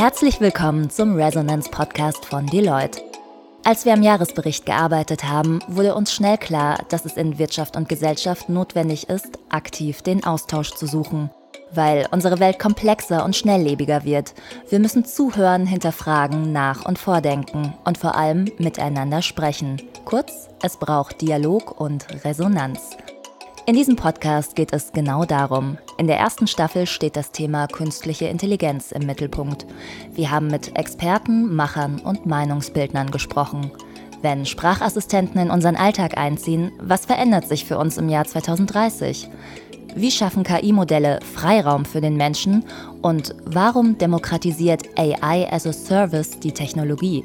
Herzlich willkommen zum Resonance Podcast von Deloitte. Als wir am Jahresbericht gearbeitet haben, wurde uns schnell klar, dass es in Wirtschaft und Gesellschaft notwendig ist, aktiv den Austausch zu suchen. Weil unsere Welt komplexer und schnelllebiger wird. Wir müssen zuhören, hinterfragen, nach- und vordenken und vor allem miteinander sprechen. Kurz, es braucht Dialog und Resonanz. In diesem Podcast geht es genau darum. In der ersten Staffel steht das Thema künstliche Intelligenz im Mittelpunkt. Wir haben mit Experten, Machern und Meinungsbildnern gesprochen. Wenn Sprachassistenten in unseren Alltag einziehen, was verändert sich für uns im Jahr 2030? Wie schaffen KI-Modelle Freiraum für den Menschen und warum demokratisiert AI as a Service die Technologie?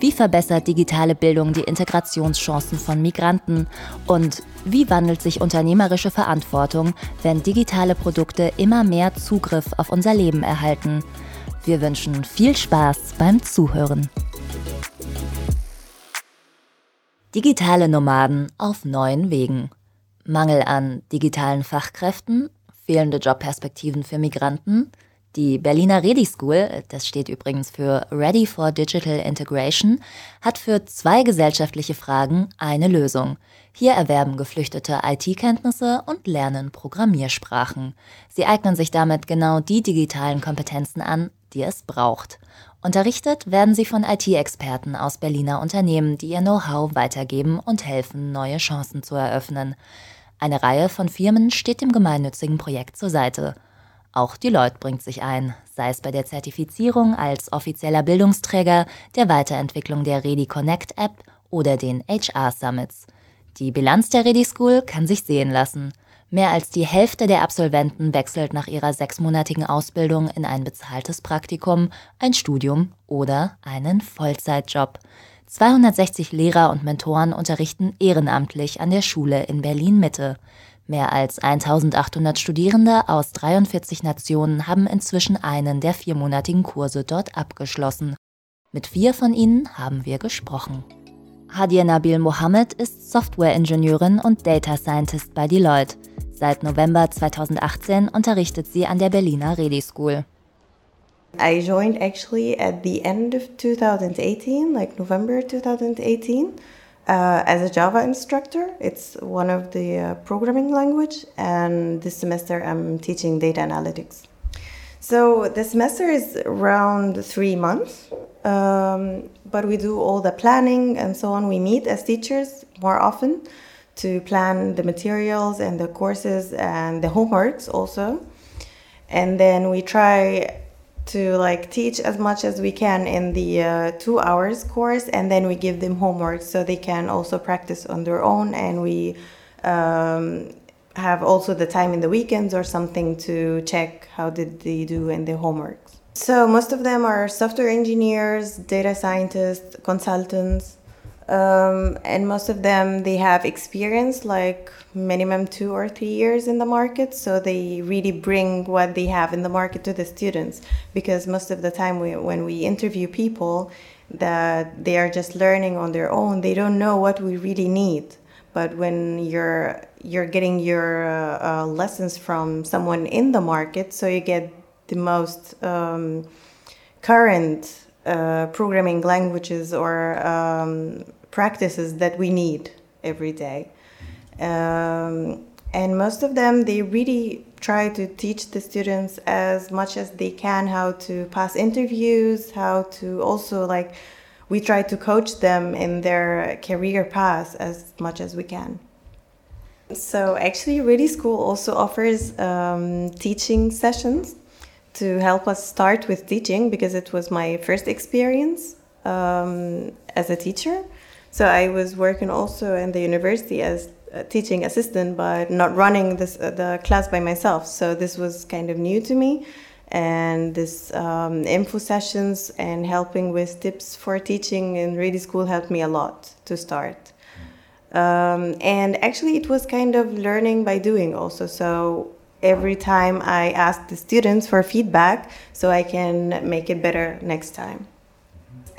Wie verbessert digitale Bildung die Integrationschancen von Migranten? Und wie wandelt sich unternehmerische Verantwortung, wenn digitale Produkte immer mehr Zugriff auf unser Leben erhalten? Wir wünschen viel Spaß beim Zuhören. Digitale Nomaden auf neuen Wegen. Mangel an digitalen Fachkräften, fehlende Jobperspektiven für Migranten, die Berliner Ready School, das steht übrigens für Ready for Digital Integration, hat für zwei gesellschaftliche Fragen eine Lösung. Hier erwerben Geflüchtete IT-Kenntnisse und lernen Programmiersprachen. Sie eignen sich damit genau die digitalen Kompetenzen an, die es braucht. Unterrichtet werden sie von IT-Experten aus Berliner Unternehmen, die ihr Know-how weitergeben und helfen, neue Chancen zu eröffnen. Eine Reihe von Firmen steht dem gemeinnützigen Projekt zur Seite. Auch Deloitte bringt sich ein, sei es bei der Zertifizierung als offizieller Bildungsträger, der Weiterentwicklung der Redi Connect App oder den HR Summits. Die Bilanz der Redi School kann sich sehen lassen. Mehr als die Hälfte der Absolventen wechselt nach ihrer sechsmonatigen Ausbildung in ein bezahltes Praktikum, ein Studium oder einen Vollzeitjob. 260 Lehrer und Mentoren unterrichten ehrenamtlich an der Schule in Berlin Mitte. Mehr als 1800 Studierende aus 43 Nationen haben inzwischen einen der viermonatigen Kurse dort abgeschlossen. Mit vier von ihnen haben wir gesprochen. Hadia Nabil Mohammed ist Softwareingenieurin und Data Scientist bei Deloitte. Seit November 2018 unterrichtet sie an der Berliner Redi School. I joined actually at the end of 2018, like November 2018. uh, as a Java instructor. It's one of the uh, programming language, and this semester I'm teaching data analytics. So the semester is around three months, um, but we do all the planning and so on. We meet as teachers more often to plan the materials and the courses and the homeworks also. And then we try to like teach as much as we can in the uh, two hours course and then we give them homework so they can also practice on their own and we um, have also the time in the weekends or something to check how did they do in their homeworks. So most of them are software engineers data scientists consultants um, and most of them they have experience like minimum two or three years in the market so they really bring what they have in the market to the students. Because most of the time we, when we interview people that they are just learning on their own they don't know what we really need but when you're you're getting your uh, uh, lessons from someone in the market so you get the most um, current uh, programming languages or um, practices that we need every day. Um, and most of them, they really try to teach the students as much as they can how to pass interviews, how to also like, we try to coach them in their career path as much as we can. So actually, Redi School also offers um, teaching sessions to help us start with teaching because it was my first experience um, as a teacher. So I was working also in the university as a teaching assistant, but not running this uh, the class by myself. So this was kind of new to me, and this um, info sessions and helping with tips for teaching in Redi School helped me a lot to start. Um, and actually, it was kind of learning by doing also. So every time I asked the students for feedback, so I can make it better next time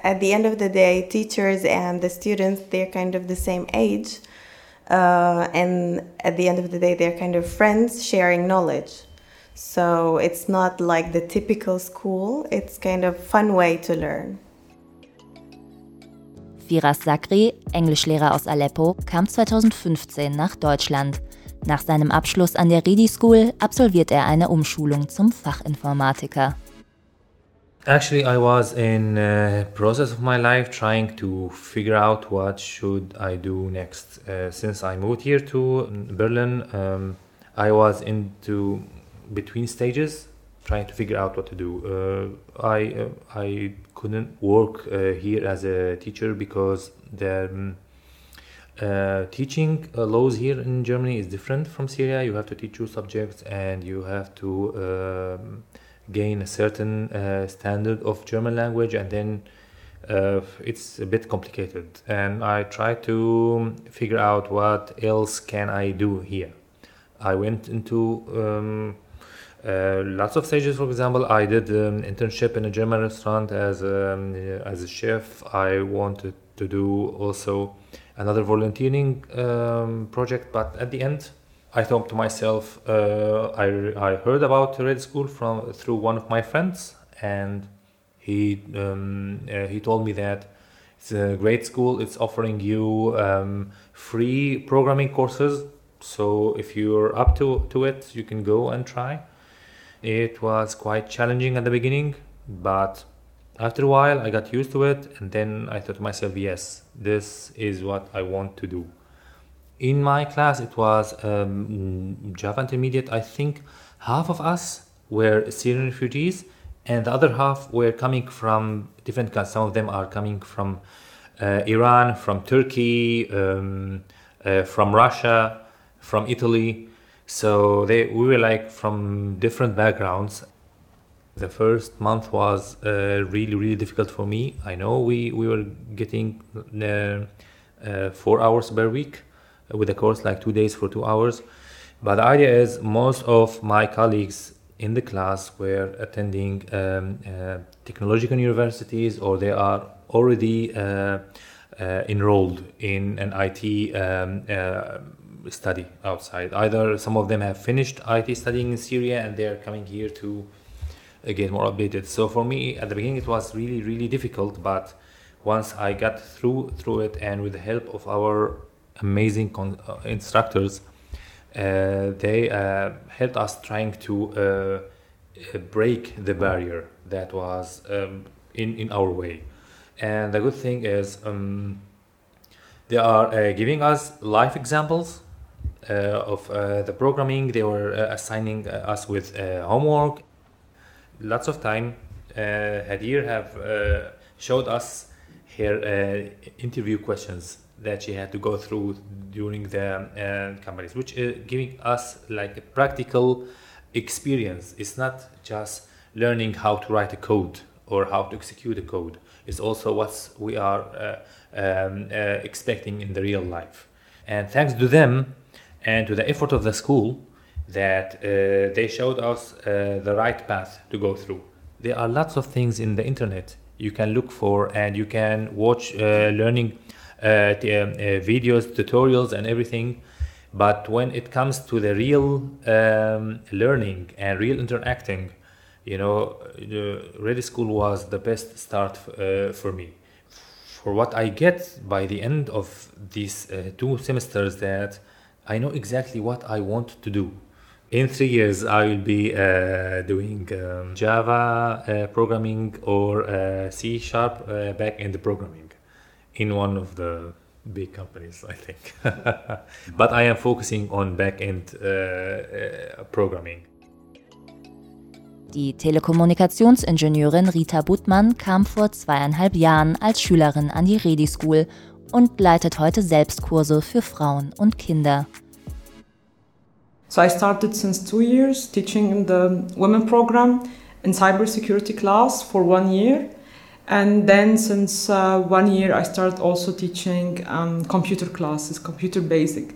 at the end of the day, teachers and the students, they're kind of the same age. Uh, and at the end of the day, they're kind of friends sharing knowledge. So it's not like the typical school, it's kind of fun way to learn. Firas Sakri, Englischlehrer aus Aleppo, kam 2015 nach Deutschland. Nach seinem Abschluss an der Redi School absolviert er eine Umschulung zum Fachinformatiker. Actually, I was in a process of my life trying to figure out what should I do next. Uh, since I moved here to Berlin, um, I was into between stages, trying to figure out what to do. Uh, I uh, I couldn't work uh, here as a teacher because the um, uh, teaching uh, laws here in Germany is different from Syria. You have to teach two subjects and you have to um, gain a certain uh, standard of German language, and then it's a bit complicated. And I try to figure out what else can I do here. I went into um, uh, lots of stages. For example, I did an internship in a German restaurant as a, um, as a chef. I wanted to do also another volunteering um, project, but at the end I thought to myself, uh, I, I heard about Redi School from through one of my friends, and he um, uh, he told me that it's a great school. It's offering you um, free programming courses. So if you're up to, to it, you can go and try. It was quite challenging at the beginning, but after a while I got used to it, and then I thought to myself, yes, this is what I want to do. In my class it was um, java intermediate i think half of us were syrian refugees and the other half were coming from different countries. Some of them are coming from uh, iran from turkey um, uh, from russia from italy so they we were like from different backgrounds the first month was uh, really really difficult for me i know we we were getting uh, uh, four hours per week with a course like two days for two hours. But the idea is most of my colleagues in the class were attending um, uh, technological universities or they are already uh, uh, enrolled in an IT um, study outside. Either some of them have finished IT studying in Syria and they are coming here to uh, get more updated. So for me, at the beginning, it was really, really difficult. But once I got through through it, and with the help of our amazing con- uh, instructors. Uh, they uh, helped us trying to break the barrier that was um, in, in our way. And the good thing is, um, they are giving us life examples uh, of uh, the programming. They were uh, assigning us with homework. Lots of time. Hadia have showed us her interview questions that she had to go through during the uh, companies, which is giving us like a practical experience. It's not just learning how to write a code or how to execute a code. It's also what we are uh, um, uh, expecting in the real life. And thanks to them and to the effort of the school, that uh, they showed us uh, the right path to go through. There are lots of things in the internet you can look for, and you can watch uh, learning uh, um, uh, videos, tutorials, and everything. But when it comes to the real um, learning and real interacting, you know, Redi School was the best start for me. For what I get by the end of these uh, two semesters, that I know exactly what I want to do. In three years, I will be uh, doing um, Java uh, programming or C sharp back end programming in one of the big companies, I think. but I am focusing on back-end uh, uh, programming. Die Telekommunikationsingenieurin Rita Buttmann kam vor zweieinhalb Jahren als Schülerin an die Redi School und leitet heute Selbstkurse für Frauen und Kinder. So I started since two years teaching in the women program in cybersecurity class for one year. And then since uh, one year, I started also teaching um, computer classes, computer basic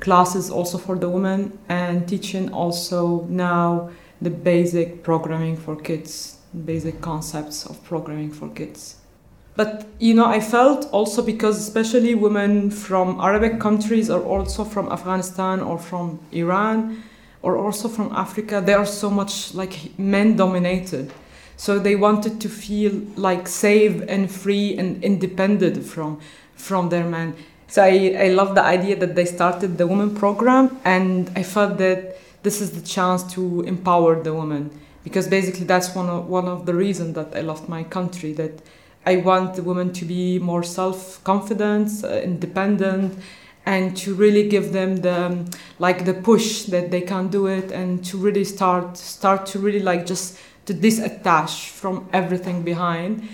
classes also for the women, and teaching also now the basic programming for kids, basic concepts of programming for kids. But you know, I felt also because especially women from Arabic countries or also from Afghanistan or from Iran, or also from Africa, they are so much like men dominated. So they wanted to feel like safe and free and independent from from their men. So I, I love the idea that they started the women program and I felt that this is the chance to empower the women because basically that's one of one of the reasons that I love my country that I want the women to be more self-confident, uh, independent and to really give them the like the push that they can do it and to really start start to really like just to disattach from everything behind.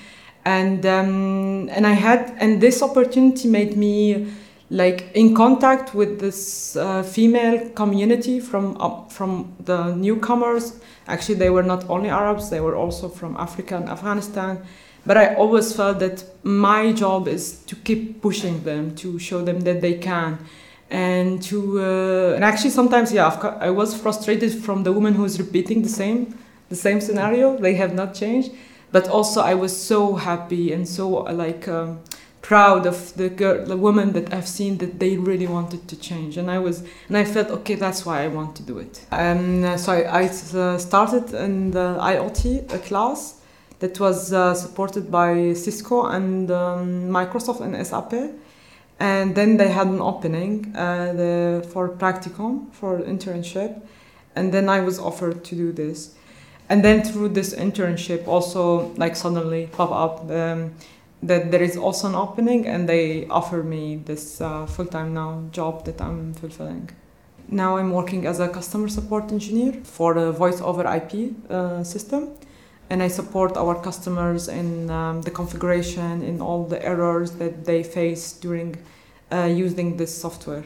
And um, and I had and this opportunity made me like in contact with this uh, female community from uh, from the newcomers. Actually they were not only Arabs they were also from Africa and Afghanistan but I always felt that my job is to keep pushing them, to show them that they can. And to uh, and actually sometimes yeah I was frustrated from the woman who's repeating the same the same scenario. They have not changed. But also I was so happy and so like um, proud of the girl the woman that I've seen that they really wanted to change. And I was and I felt okay that's why I want to do it. Uh, so I, I uh, started in the IoT class that was uh, supported by Cisco and um, Microsoft and SAP. And then they had an opening uh, the, for practicum, for internship. And then I was offered to do this. And then through this internship, also like suddenly pop up um, that there is also an opening, and they offer me this uh, full time now job that I'm fulfilling. Now I'm working as a customer support engineer for a voice over IP uh, system and I support our customers in um, the configuration, in all the errors that they face during uh, using this software.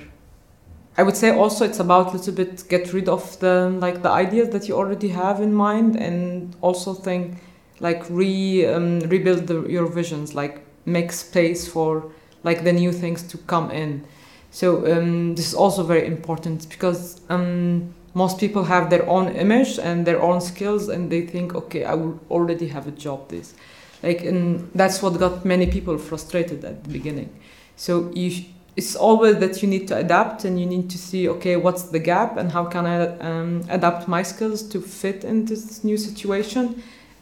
I would say also it's about a little bit get rid of the like the ideas that you already have in mind, and also think like re um, rebuild the, your visions, like make space for like the new things to come in. So um, this is also very important because um, most people have their own image and their own skills and they think okay i will already have a job this. Like and that's what got many people frustrated at the beginning. So you it's always that you need to adapt and you need to see okay what's the gap and how can i um, adapt my skills to fit in this new situation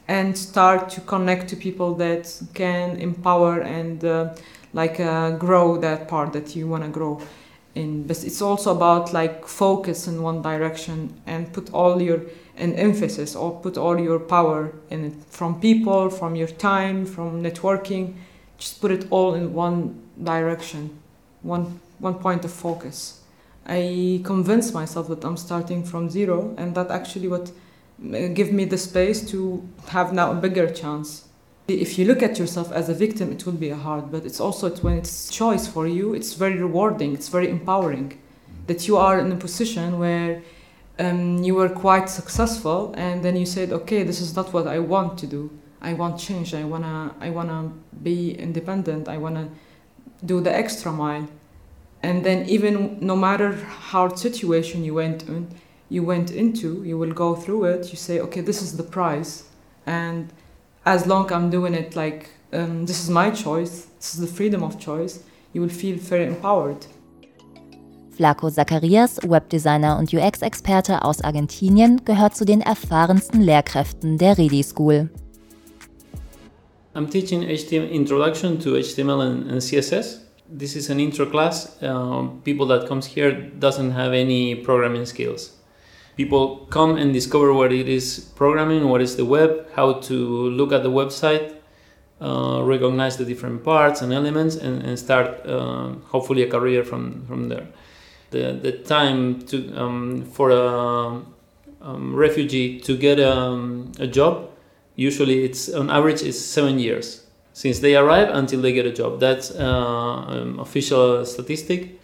and start to connect to people that can empower and uh, like uh, grow that part that you want to grow in but it's also about like focus in one direction and put all your an emphasis or put all your power in it. From people from your time from networking just put it all in one direction one one point of focus. I convince myself that i'm starting from zero and that actually what uh, give me the space to have now a bigger chance if you look at yourself as a victim, it will be hard, but it's also when it's choice for you, it's very rewarding, it's very empowering that you are in a position where um, you were quite successful and then you said, okay, this is not what I want to do. I want change. I wanna, I wanna be independent. I wanna do the extra mile. And then even no matter hard situation you went in, you went into, you will go through it. You say, okay, this is the price, and as long I'm doing it like um, this is my choice, this is the freedom of choice, you will feel very empowered. Flaco Zacharias, Webdesigner und UX-Experte aus Argentinien, gehört zu den erfahrensten Lehrkräften der Redi School. I'm teaching HTML Introduction to HTML and, and CSS. This is an intro class. Uh, people that comes here doesn't have any programming skills people come and discover what it is programming, what is the web, how to look at the website, uh, recognize the different parts and elements, and, and start uh, hopefully a career from, from there. The, the time to, um, for a um, refugee to get um, a job, usually it's on average is seven years since they arrive until they get a job. That's uh, um, official statistic.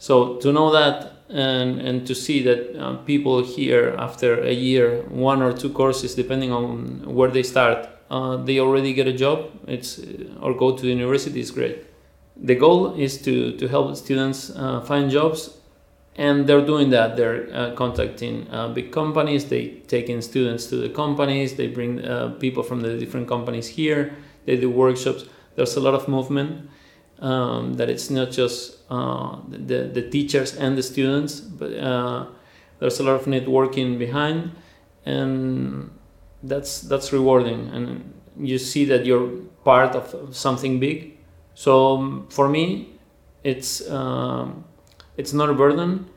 So to know that and and to see that uh, people here after a year one or two courses depending on where they start uh, they already get a job it's uh, or go to the university is great. The goal is to to help students uh, find jobs and they're doing that. They're uh, contacting big companies they take in students to the companies they bring people from the different companies here they do workshops. There's a lot of movement um, that it's not just uh, the, the teachers and the students, but uh, there's a lot of networking behind, and that's that's rewarding, and you see that you're part of something big. So um, for me, it's um, it's not a burden.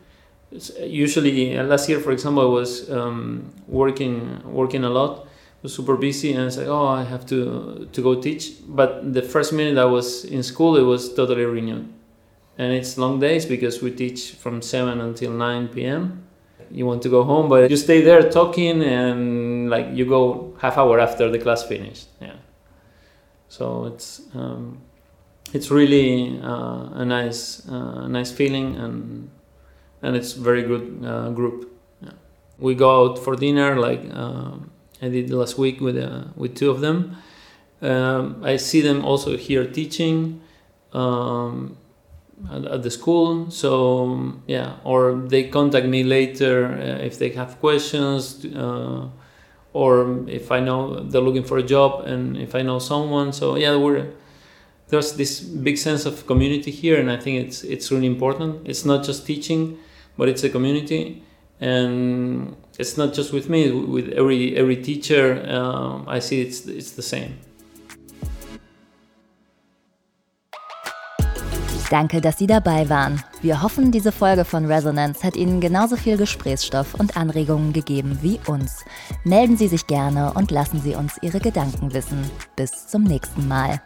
It's usually last year, for example, I was um, working working a lot, super busy, and said, "Oh, I have to to go teach." But the first minute I was in school, it was totally renewed, and it's long days because we teach from seven until nine p.m. You want to go home, but you stay there talking, and like you go half hour after the class finished. Yeah, so it's. Um, it's really uh, a nice uh, nice feeling and and it's very good uh, group. Yeah. We go out for dinner like um, I did last week with uh, with two of them. Um, I see them also here teaching um, at, at, the school. So yeah, or they contact me later uh, if they have questions. Uh, or if I know they're looking for a job, and if I know someone, so yeah, we're there's this big sense of community here, and I think it's it's really important. It's not just teaching, but it's a community, and it's not just with me. With every every teacher, um, I see it's it's the same. Danke, dass Sie dabei waren. Wir hoffen, diese Folge von Resonance hat Ihnen genauso viel Gesprächsstoff und Anregungen gegeben wie uns. Melden Sie sich gerne und lassen Sie uns Ihre Gedanken wissen. Bis zum nächsten Mal.